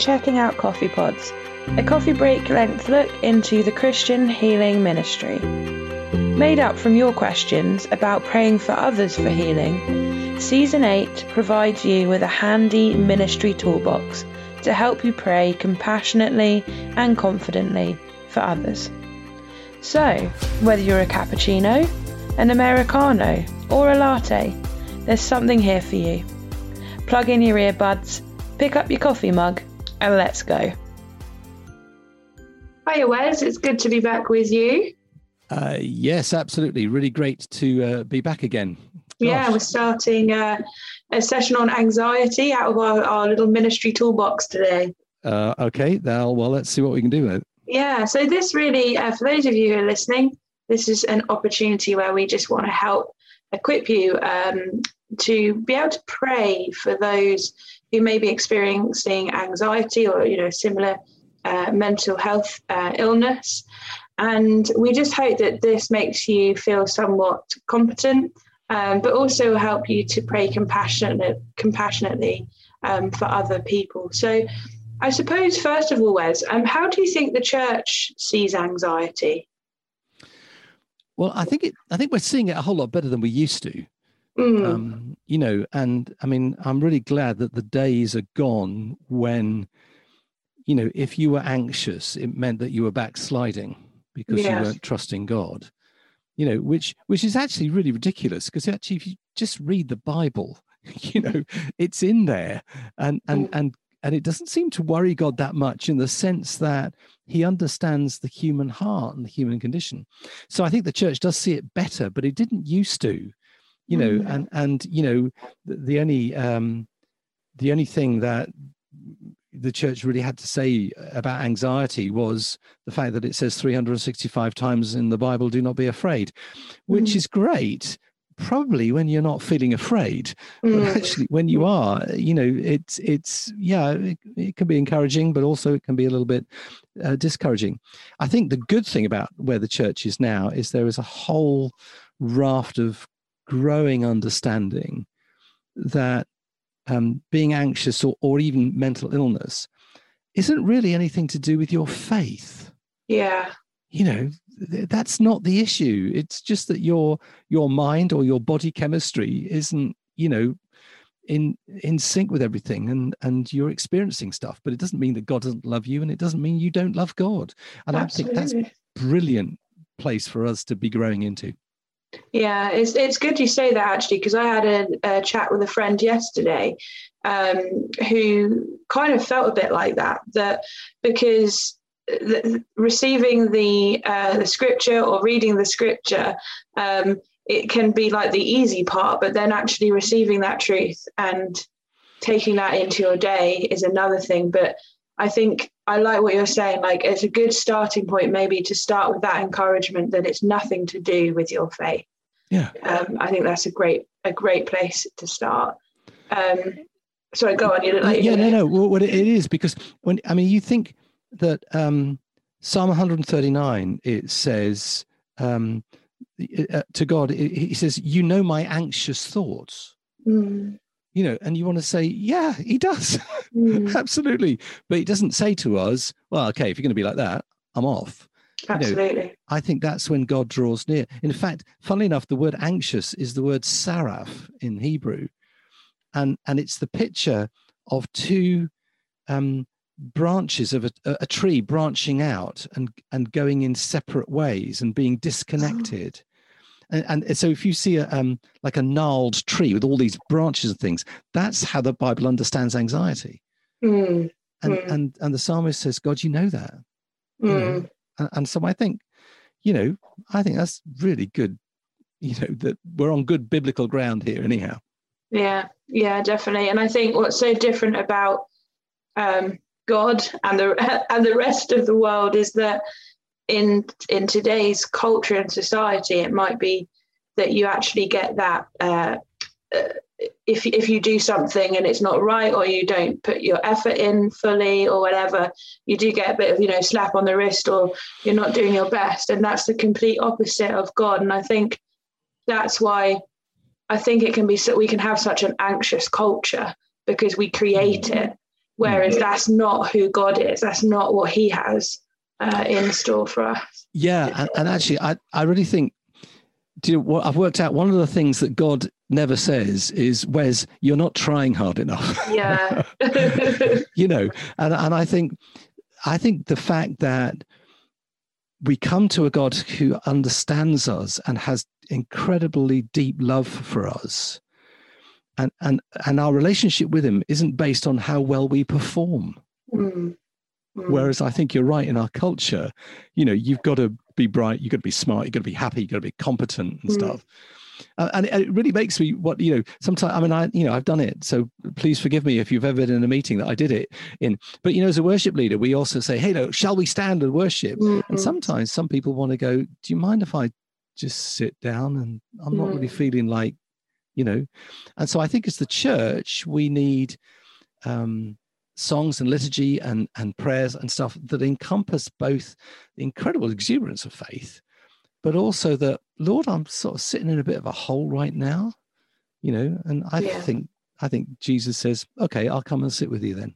Checking out Coffee Pods, a coffee break length look into the Christian healing ministry. Made up from your questions about praying for others for healing, Season 8 provides you with a handy ministry toolbox to help you pray compassionately and confidently for others. So, whether you're a cappuccino, an Americano, or a latte, there's something here for you. Plug in your earbuds, pick up your coffee mug, and let's go. Hiya, Wes. It's good to be back with you. Uh, yes, absolutely. Really great to uh, be back again. Gosh. Yeah, we're starting uh, a session on anxiety out of our, our little ministry toolbox today. Uh, okay, now, well, let's see what we can do with it. Yeah, so this really, uh, for those of you who are listening, this is an opportunity where we just want to help equip you um, to be able to pray for those who may be experiencing anxiety or you know similar uh, mental health uh, illness and we just hope that this makes you feel somewhat competent um, but also help you to pray compassionately, compassionately um, for other people so i suppose first of all wes um, how do you think the church sees anxiety well, I think it. I think we're seeing it a whole lot better than we used to. Mm. Um, you know, and I mean, I'm really glad that the days are gone when, you know, if you were anxious, it meant that you were backsliding because yes. you weren't trusting God. You know, which which is actually really ridiculous because actually, if you just read the Bible, you know, it's in there, and and mm. and and it doesn't seem to worry God that much in the sense that he understands the human heart and the human condition. So I think the church does see it better, but it didn't used to, you know, mm. and and you know, the, the only um the only thing that the church really had to say about anxiety was the fact that it says 365 times in the Bible, do not be afraid, which mm. is great probably when you're not feeling afraid mm. but actually when you are you know it's it's yeah it, it, can be encouraging but also it can be a little bit uh, discouraging i think the good thing about where the church is now is there is a whole raft of growing understanding that um, being anxious or, or even mental illness isn't really anything to do with your faith. Yeah. You know that's not the issue. It's just that your your mind or your body chemistry isn't you know in in sync with everything and and you're experiencing stuff but it doesn't mean that god doesn't love you and it doesn't mean you don't love god. And Absolutely. i think that's brilliant place for us to be growing into yeah it's it's good you say that actually because i had a, a, chat with a friend yesterday um, who kind of felt a bit like that that because the, receiving the uh, the scripture or reading the scripture, um, it can be like the easy part, but then actually receiving that truth and taking that into your day is another thing. But I think I like what you're saying. Like it's a good starting point, maybe to start with that encouragement that it's nothing to do with your faith. Yeah, um, I think that's a great a great place to start. Um, sorry, go on. You didn't like. Yeah, no, no. Well, what it is because when I mean, you think that um, Psalm 139 it says um, uh, to God, he says, "You know my anxious thoughts." Mm. You know, and you want to say, "Yeah, he does, mm. absolutely," but he doesn't say to us, "Well, okay, if you're going to be like that, I'm off." Absolutely. You know, I think that's when God draws near. In fact, funnily enough, the word anxious is the word saraf in Hebrew. And and it's the picture of two um, branches of a, a, tree branching out and and going in separate ways and being disconnected and, and, so if you see a um, like a gnarled tree with all these branches and things that's how the bible understands anxiety mm. and mm. and and the psalmist says god you know that mm. you know? And, and so i think you know i think that's really good you know that we're on good biblical ground here anyhow yeah yeah definitely and i think what's so different about um, God and the and the rest of the world is that in in today's culture and society, it might be that you actually get that uh, uh, if if you do something and it's not right or you don't put your effort in fully or whatever, you do get a bit of you know slap on the wrist or you're not doing your best, and that's the complete opposite of God. And I think that's why I think it can be so we can have such an anxious culture because we create it Whereas mm. that's not who God is. That's not what He has uh, in store for us. Yeah, and, and actually, I I really think. Do you know what I've worked out? One of the things that God never says is, "Wes, you're not trying hard enough." Yeah. you know, and and I think, I think the fact that we come to a God who understands us and has incredibly deep love for us. And, and, and our relationship with him isn't based on how well we perform. Mm. Mm. Whereas I think you're right in our culture, you know, you've got to be bright, you've got to be smart, you've got to be happy, you've got to be competent and mm. stuff. Uh, and, it, and, it, really makes me what you know sometimes i mean i you know i've done it so please forgive me if you've ever been in a meeting that i did it in but you know as a worship leader we also say hey no shall we stand and worship mm-hmm. and sometimes some people want to go do you mind if i just sit down and i'm not really mm. feeling like you know and so i think as the church we need um songs and liturgy and, and prayers and stuff that encompass both the incredible exuberance of faith, but also that, Lord, I'm sort of sitting in a bit of a hole right now, you know, and I yeah. think I think Jesus says, okay, I'll come and sit with you then.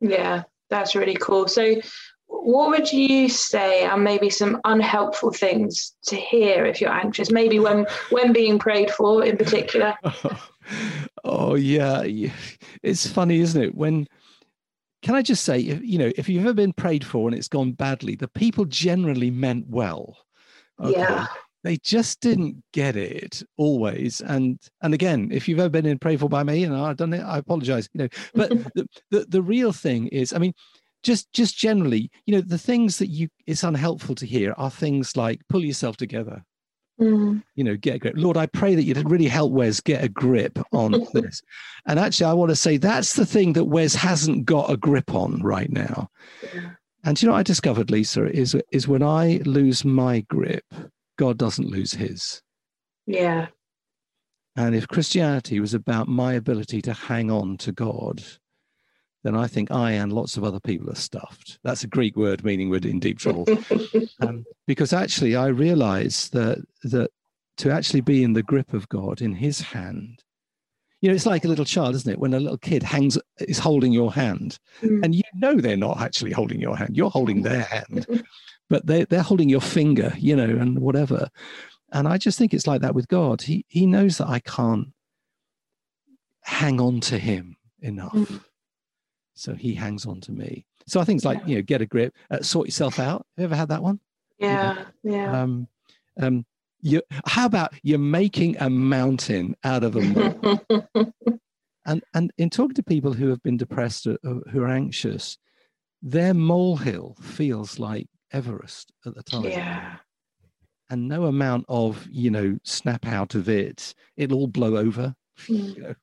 Yeah, that's really cool. So what would you say are maybe some unhelpful things to hear if you're anxious maybe when when being prayed for in particular oh yeah it's funny isn't it when can I just say, if, you know, if you've ever been prayed for and it's gone badly, the people generally meant well. Okay? Yeah. They just didn't get it always. And and again, if you've ever been in prayed for by me and I've done it, I apologize. You know, but the, the the real thing is, I mean, just just generally, you know, the things that you it's unhelpful to hear are things like pull yourself together, Mm. You know, get a grip. Lord, I pray that you'd really help Wes get a grip on this. And actually, I want to say that's the thing that Wes hasn't got a grip on right now. Yeah. And you know what I discovered, Lisa, is is when I lose my grip, God doesn't lose his. Yeah. And if Christianity was about my ability to hang on to God, then I think I and lots of other people are stuffed. That's a Greek word meaning we're in deep trouble. um, because actually, I realize that that to actually be in the grip of God, in His hand, you know, it's like a little child, isn't it? When a little kid hangs is holding your hand, mm. and you know they're not actually holding your hand; you're holding their hand, but they they're holding your finger, you know, and whatever. And I just think it's like that with God. He He knows that I can't hang on to Him enough. Mm so he hangs on to me. So I think it's like, you know, get a grip, uh, sort yourself out. Have you ever had that one? Yeah, yeah. Um, um, you, how about you're making a mountain out of a molehill? and and in talking to people who have been depressed or, or who are anxious, their molehill feels like Everest at the time. Yeah. And no amount of you know snap out of it, it'll all blow over. Mm. You know?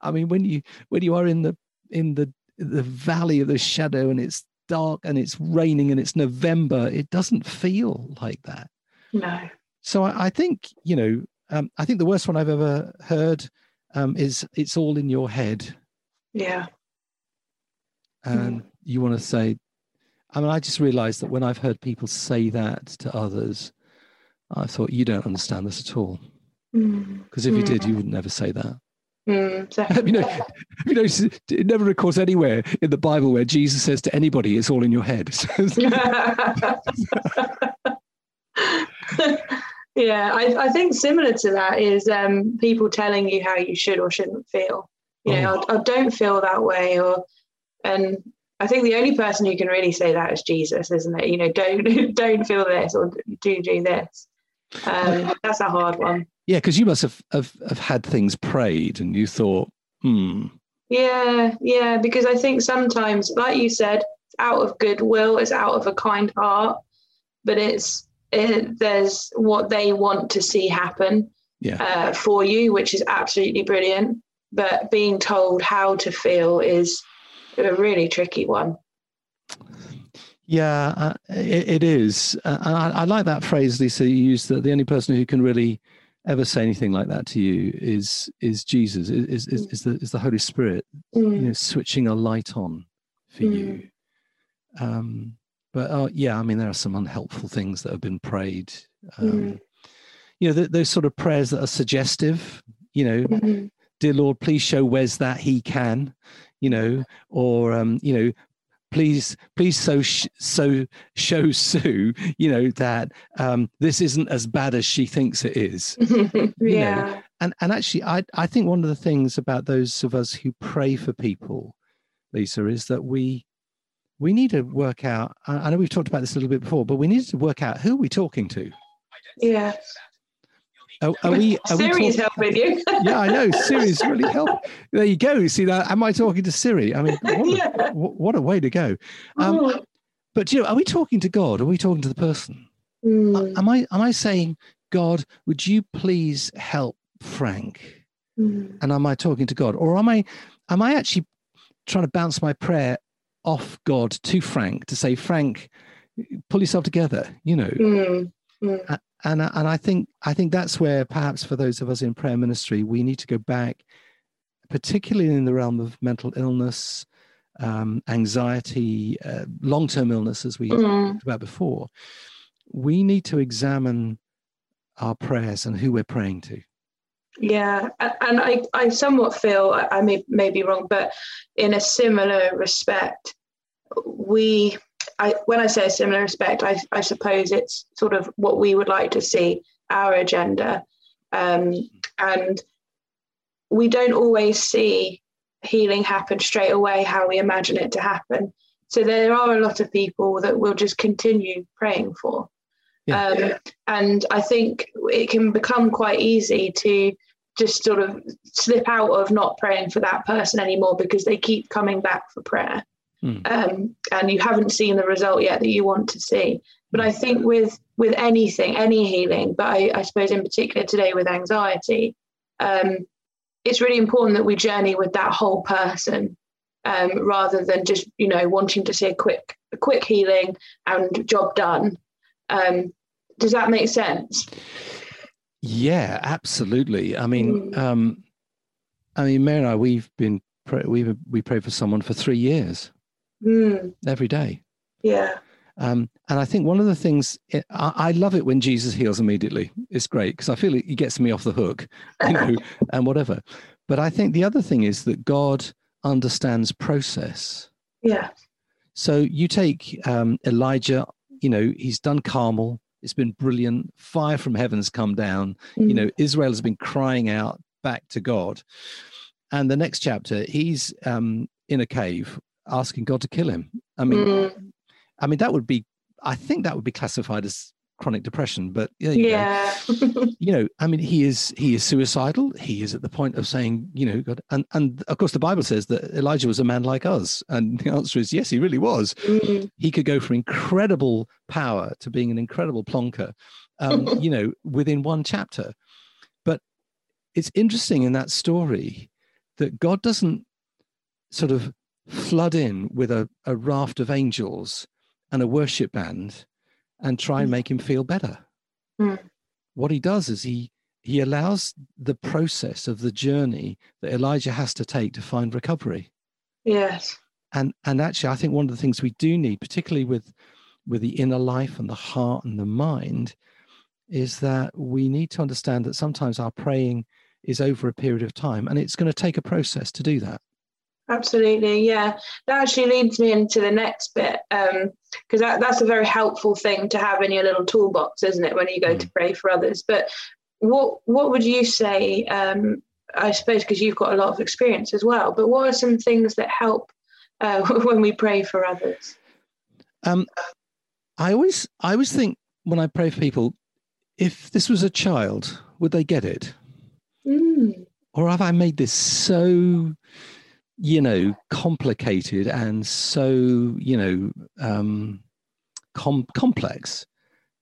I mean, when you when you are in the in the the valley of the shadow and it's dark and it's raining and it's November, it doesn't feel like that. No. So I, I think, you know, um, I think the worst one I've ever heard um, is it's all in your head. Yeah. And mm. you want to say, I mean, I just realized that when I've heard people say that to others, I thought, you don't understand this at all. Because mm. if mm. you did, you would never say that. Mm, you know, you know, it never occurs anywhere in the Bible where Jesus says to anybody, "It's all in your head." yeah, I, I, think similar to that is um, people telling you how you should or shouldn't feel. You know, oh. I, I don't feel that way, or and I think the only person who can really say that is Jesus, isn't it? You know, don't don't feel this or do do this. Um, that's a hard one. Yeah, because you must have, have, have had things prayed and you thought, hmm. Yeah, yeah, because I think sometimes, like you said, out of goodwill, it's out of a kind heart, but it's it, there's what they want to see happen yeah. uh, for you, which is absolutely brilliant. But being told how to feel is a really tricky one. Yeah, uh, it, it is. Uh, I, I, like that phrase, Lisa. You used that the only person who can really ever say anything like that to you is is Jesus, is is, is the is the Holy Spirit, mm. you know, switching a light on for mm. you. Um, but uh, yeah, I mean, there are some unhelpful things that have been prayed. Um, mm. You know, th- those sort of prayers that are suggestive. You know, mm-hmm. dear Lord, please show Wes that he can. you know, or um, you know, please please so so show sue you know that um, this isn't as bad as she thinks it is. Yeah know? and and actually i i think one of the things about those of us who pray for people lisa is that we we need to work out i know we've talked about this a little bit before but we need to work out who we're we talking to? Yeah are, are we? Are Siri's we helping you. yeah, I know. Siri's really help. There you go. You See that? Am I talking to Siri? I mean, what, yeah. a, what a way to go. Um, oh. But you know, are we talking to God? Or are we talking to the person? Mm. Am I? Am I saying, God, would you please help Frank? Mm. And am I talking to God, or am I? Am I actually trying to bounce my prayer off God to Frank to say, Frank, pull yourself together? You know. Mm. And and I think I think that's where perhaps for those of us in prayer ministry we need to go back, particularly in the realm of mental illness, um, anxiety, uh, long term illness, as we mm. talked about before. We need to examine our prayers and who we're praying to. Yeah, and I, I somewhat feel I may may be wrong, but in a similar respect, we I, when I say a similar respect, I, I, suppose it's sort of what we would like to see our agenda. Um, and we don't always see healing happen straight away how we imagine it to happen. So there are a lot of people that we'll just continue praying for. Yeah. Um, and I think it can become quite easy to just sort of slip out of not praying for that person anymore because they keep coming back for prayer mm. um, and you haven't seen the result yet that you want to see. But I think with with anything, any healing, but I, I suppose in particular today with anxiety, um, it's really important that we journey with that whole person um, rather than just you know wanting to see a quick a quick healing and job done. Um, does that make sense? Yeah, absolutely. I mean, mm. um, I mean, Mary and I, we've been we we prayed for someone for three years, mm. every day. Yeah. Um, and I think one of the things it, I, I, love it when Jesus heals immediately. It's great because I feel he gets me off the hook, you know, and whatever. But I think the other thing is that God understands process. Yeah. So you take um, Elijah. You know, he's done Carmel. It's been brilliant. Fire from heaven's come down. Mm. You know, Israel has been crying out back to God. And the next chapter, he's um, in a cave asking God to kill him. I mean, mm. I mean that would be. I think that would be classified as chronic depression. But you yeah, know, you know, I mean, he is he is suicidal. He is at the point of saying, you know, God, and and of course the Bible says that Elijah was a man like us, and the answer is yes, he really was. Mm. He could go from incredible power to being an incredible plonker, um, you know, within one chapter. But it's interesting in that story that God doesn't sort of flood in with a, a raft of angels and a worship band and try and mm. make him feel better. Mm. What he does is he he allows the process of the journey that Elijah has to take to find recovery. Yes. And and actually I think one of the things we do need, particularly with with the inner life and the heart and the mind, is that we need to understand that sometimes our praying is over a period of time and it's going to take a process to do that. Absolutely, yeah. That actually leads me into the next bit because um, that, that's a very helpful thing to have in your little toolbox, isn't it, when you go mm. to pray for others? But what what would you say? Um, I suppose because you've got a lot of experience as well. But what are some things that help uh, when we pray for others? Um, I always I always think when I pray for people, if this was a child, would they get it? Mm. Or have I made this so you know, complicated and so, you know, um, com- complex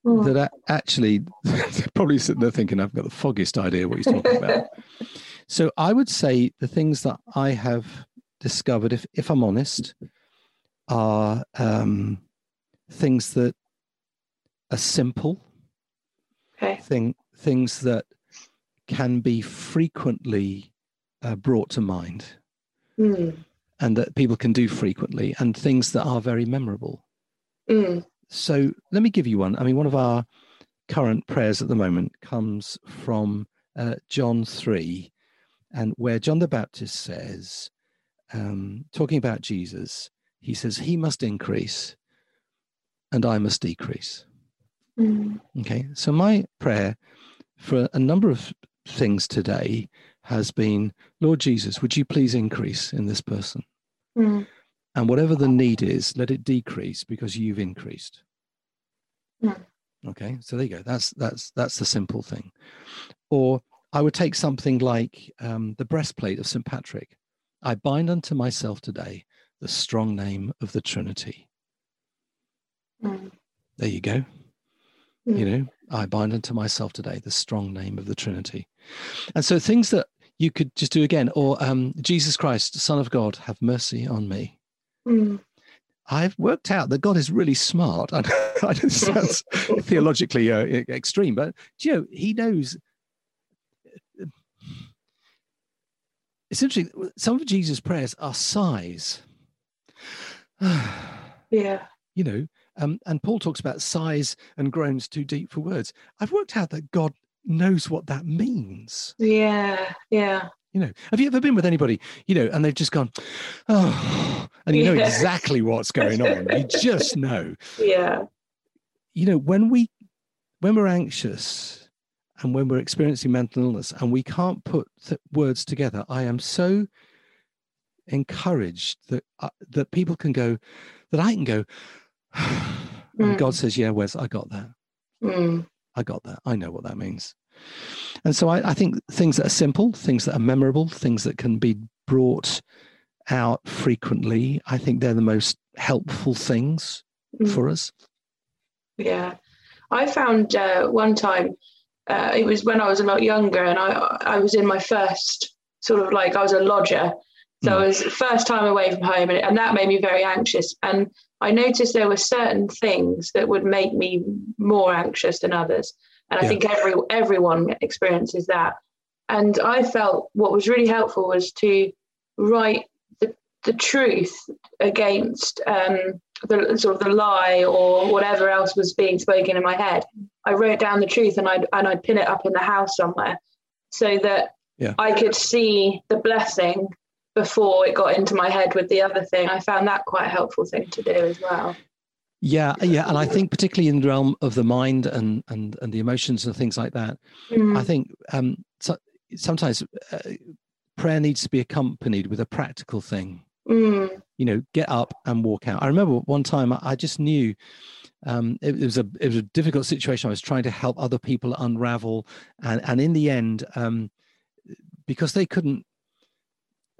mm. that actually they're probably sitting there thinking, I've got the foggiest idea what he's talking about. so I would say the things that I have discovered, if, if I'm honest, are um, things that are simple, okay. thing, things that can be frequently uh, brought to mind mm. and that people can do frequently and things that are very memorable. Mm. So let me give you one. I mean, one of our current prayers at the moment comes from uh, John 3, and where John the Baptist says, um, talking about Jesus, he says, He must increase and I must decrease. Mm. Okay, so my prayer for a number of things today has been Lord Jesus, would you please increase in this person? Mm. And whatever the need is, let it decrease because you've increased. Mm. Okay, so there you go. That's that's that's the simple thing. Or I would take something like um, the breastplate of St. Patrick. I bind unto myself today the strong name of the Trinity. Mm. There you go. Mm. You know, I bind unto myself today the strong name of the Trinity. And so things that you could just do again, or um, Jesus Christ, Son of God, have mercy on me. Mm. I've worked out that God is really smart. I know it sounds theologically uh, extreme, but you know, He knows. It's interesting. Some of Jesus' prayers are sighs. yeah. You know, um, and Paul talks about sighs and groans too deep for words. I've worked out that God knows what that means. Yeah, yeah. You know, have you ever been with anybody, you know, and they've just gone, oh, and you know exactly what's going on. You just know. Yeah. You know, when we when we're anxious and when we're experiencing mental illness and we can't put th- words together, I am so encouraged that uh, that people can go, that I can go, mm. God says, "Yeah, Wes, I got that. Mm. I got that. I know what that means." And so I, I, think things that are simple, things that are memorable, things that can be brought out frequently, I think they're the most helpful things mm. for us. Yeah. I found uh, one time, uh, it was when I was a lot younger and I, I was in my first sort of like, I was a lodger. So mm. it was first time away from home and, and that made me very anxious. And I noticed there were certain things that would make me more anxious than others. And I think every everyone experiences that. And I felt what was really helpful was to write the, the truth against um, the sort of the lie or whatever else was being spoken in my head. I wrote down the truth and I'd and I'd pin it up in the house somewhere so that yeah. I could see the blessing before it got into my head with the other thing. I found that quite a helpful thing to do as well. Yeah, yeah, and I think particularly in the realm of the mind and and and the emotions and things like that, mm. I think um, so, sometimes uh, prayer needs to be accompanied with a practical thing. Mm. You know, get up and walk out. I remember one time I just knew um, it, it, was a it was a difficult situation. I was trying to help other people unravel, and and in the end, um, because they couldn't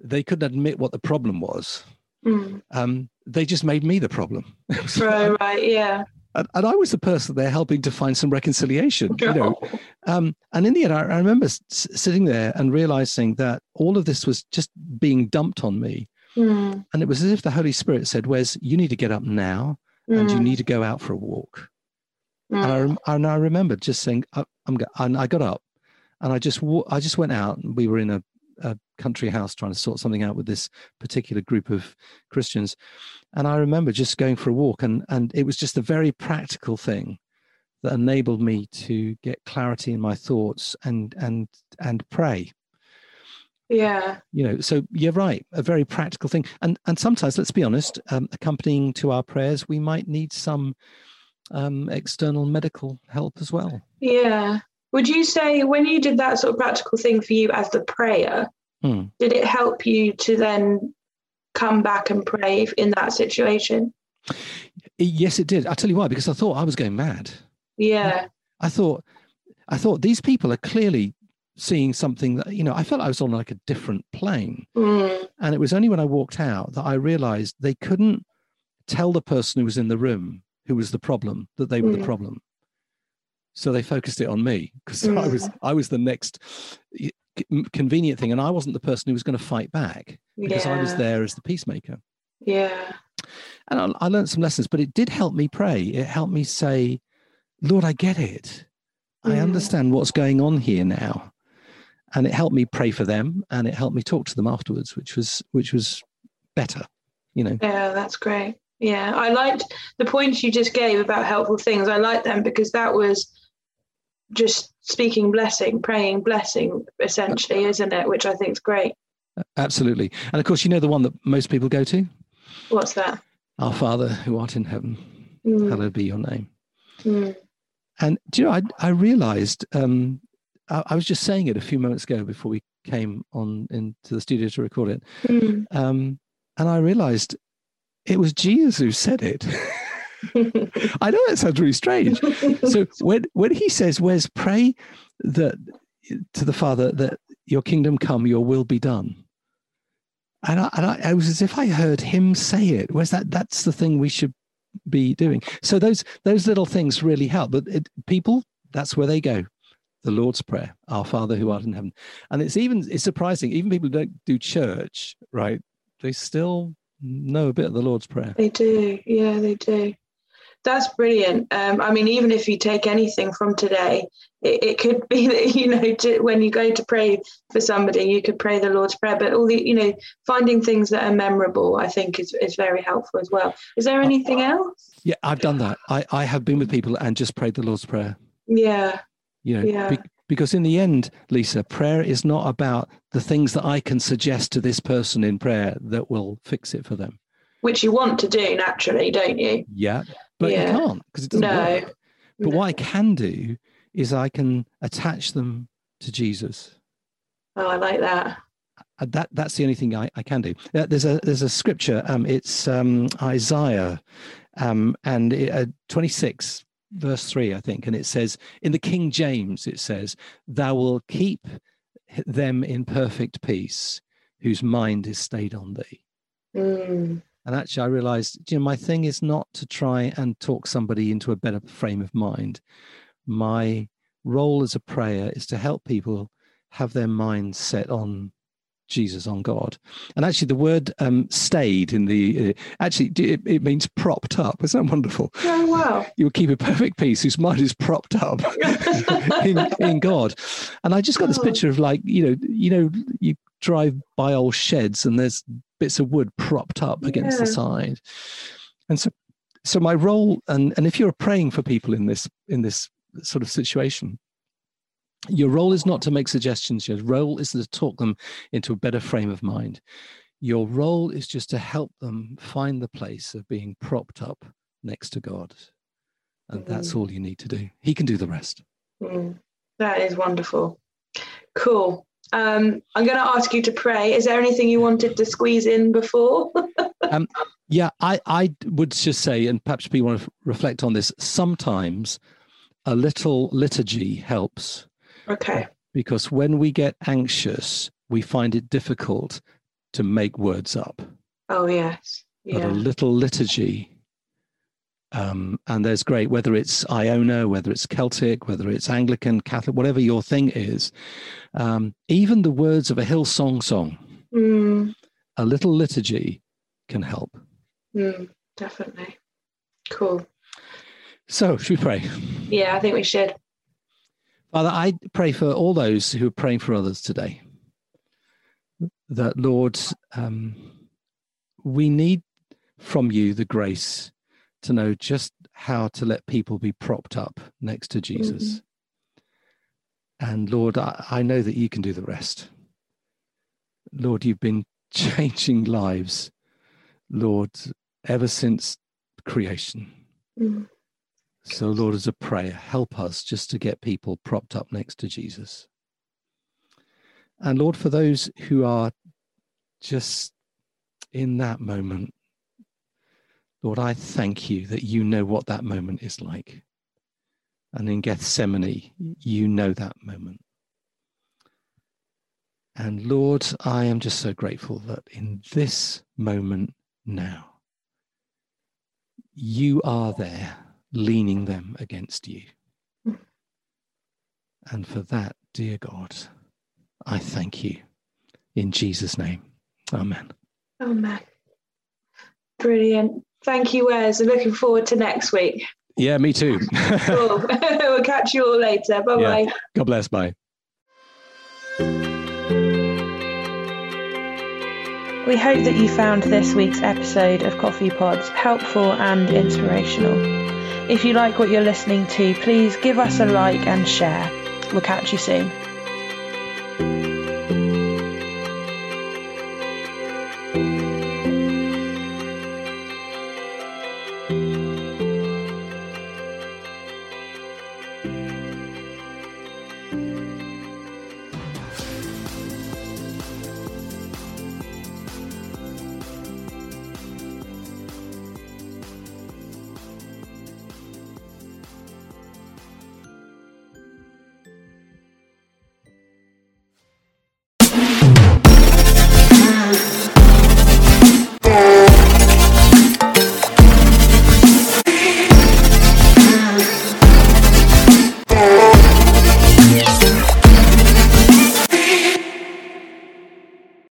they couldn't admit what the problem was. Mm. Um, they just made me the problem. right, right, yeah. And, and, I was the person there helping to find some reconciliation, you know. Um, and in the end, I, I remember s- sitting there and realizing that all of this was just being dumped on me. Mm. And it was as if the Holy Spirit said, Wes, you need to get up now mm. and you hmm. need to go out for a walk. Mm. And, I, hmm. and I remember just saying, I, am and I got up and I just, I just went out and we were in a a country house trying to sort something out with this particular group of Christians. And I remember just going for a walk, and, and it was just a very practical thing that enabled me to get clarity in my thoughts and and and pray. Yeah. You know, so you're right, a very practical thing. And and sometimes, let's be honest, um, accompanying to our prayers, we might need some um, external medical help as well. Yeah. Would you say when you did that sort of practical thing for you as the prayer, hmm. did it help you to then come back and pray in that situation? Yes, it did. I'll tell you why, because I thought I was going mad. Yeah. I thought I thought these people are clearly seeing something that you know i felt i was on like a different plane mm. and it was only when i walked out that i realized they couldn't tell the person who was in the room who was the problem that they were mm. the problem so they focused it on me because mm. I was mm. I was the next convenient thing, and I wasn't the person who was going to fight back because yeah. I was there as the peacemaker. Yeah. And I, I learned some lessons, but it did help me pray. It helped me say, "Lord, I get it. Mm. I understand what's going on here now." And it helped me pray for them, and it helped me talk to them afterwards, which was which was better. You know. Yeah, that's great. Yeah, I liked the points you just gave about helpful things. I liked them because that was just speaking blessing, praying blessing, essentially, isn't it? Which I think is great. Absolutely. And of course, you know the one that most people go to? What's that? Our Father who art in heaven, mm. hallowed be your name. Mm. And do you know, I, I realized, um, I, I, was just saying it a few moments ago before we came on into the studio to record it. Mm. Um, and I realized it was Jesus who said it. I know that sounds really strange. so when when he says, "Where's pray that to the Father that your kingdom come, your will be done," and I, and I, it was as if I heard him say it. Where's that? That's the thing we should be doing. So those those little things really help. But it, people, that's where they go. The Lord's Prayer, Our Father who art in heaven, and it's even it's surprising. Even people who don't do church, right? They still know a bit of the Lord's Prayer. They do, yeah, they do. That's brilliant. Um, I mean, even if you take anything from today, it, it could be that you know to, when you go to pray for somebody, you could pray the Lord's Prayer. But all the you know, finding things that are memorable, I think, is is very helpful as well. Is there anything else? Yeah, I've done that. I I have been with people and just prayed the Lord's Prayer. Yeah. You know, yeah. Be, because in the end, Lisa, prayer is not about the things that I can suggest to this person in prayer that will fix it for them. Which you want to do naturally, don't you? Yeah but yeah. you can't because it doesn't no. work. But no. what I can do is I can attach them to Jesus. Oh, I like that. Uh, that that's the only thing I, I can do. Uh, there's a there's a scripture. Um, it's um, Isaiah, um, and it, uh, 26 verse three, I think, and it says in the King James, it says, "Thou will keep them in perfect peace, whose mind is stayed on thee." Mm. And actually, I realized, you know, my thing is not to try and talk somebody into a better frame of mind. My role as a prayer is to help people have their minds set on Jesus, on God. And actually, the word um, stayed in the, uh, actually, it, it, means propped up. Isn't that wonderful? Oh, wow. You will keep a perfect peace whose mind is propped up in, in God. And I just got this oh. picture of like, you know, you know, you drive by old sheds and there's bits of wood propped up against yeah. the side. And so so my role and and if you're praying for people in this in this sort of situation, your role is not to make suggestions, your role is to talk them into a better frame of mind. Your role is just to help them find the place of being propped up next to God. And mm. that's all you need to do. He can do the rest. Mm. That is wonderful. Cool. Um, I'm going to ask you to pray. Is there anything you wanted to squeeze in before? um, yeah, I, I would just say, and perhaps people want to reflect on this, sometimes a little liturgy helps. Okay. Because when we get anxious, we find it difficult to make words up. Oh, yes. Yeah. But a little liturgy um, and there's great, whether it's Iona, whether it's Celtic, whether it's Anglican, Catholic, whatever your thing is, um, even the words of a Hillsong song, mm. a little liturgy can help. Mm, definitely. Cool. So, should we pray? Yeah, I think we should. Father, I pray for all those who are praying for others today. That, Lord, um, we need from you the grace to know just how to let people be propped up next to Jesus. Mm-hmm. And Lord, I, I, know that you can do the rest. Lord, you've been changing lives, Lord, ever since creation. Mm-hmm. So, Lord, as a prayer, help us just to get people propped up next to Jesus. And Lord, for those who are just in that moment, Lord, I thank you that you know what that moment is like. And in Gethsemane, you know that moment. And Lord, I am just so grateful that in this moment now, you are there leaning them against you. And for that, dear God, I thank you. In Jesus' name, amen. Amen. Brilliant. Thank you, Wes. I'm looking forward to next week. Yeah, me too. cool. we'll catch you all later. Bye bye. Yeah. God bless. Bye. We hope that you found this week's episode of Coffee Pods helpful and inspirational. If you like what you're listening to, please give us a like and share. We'll catch you soon.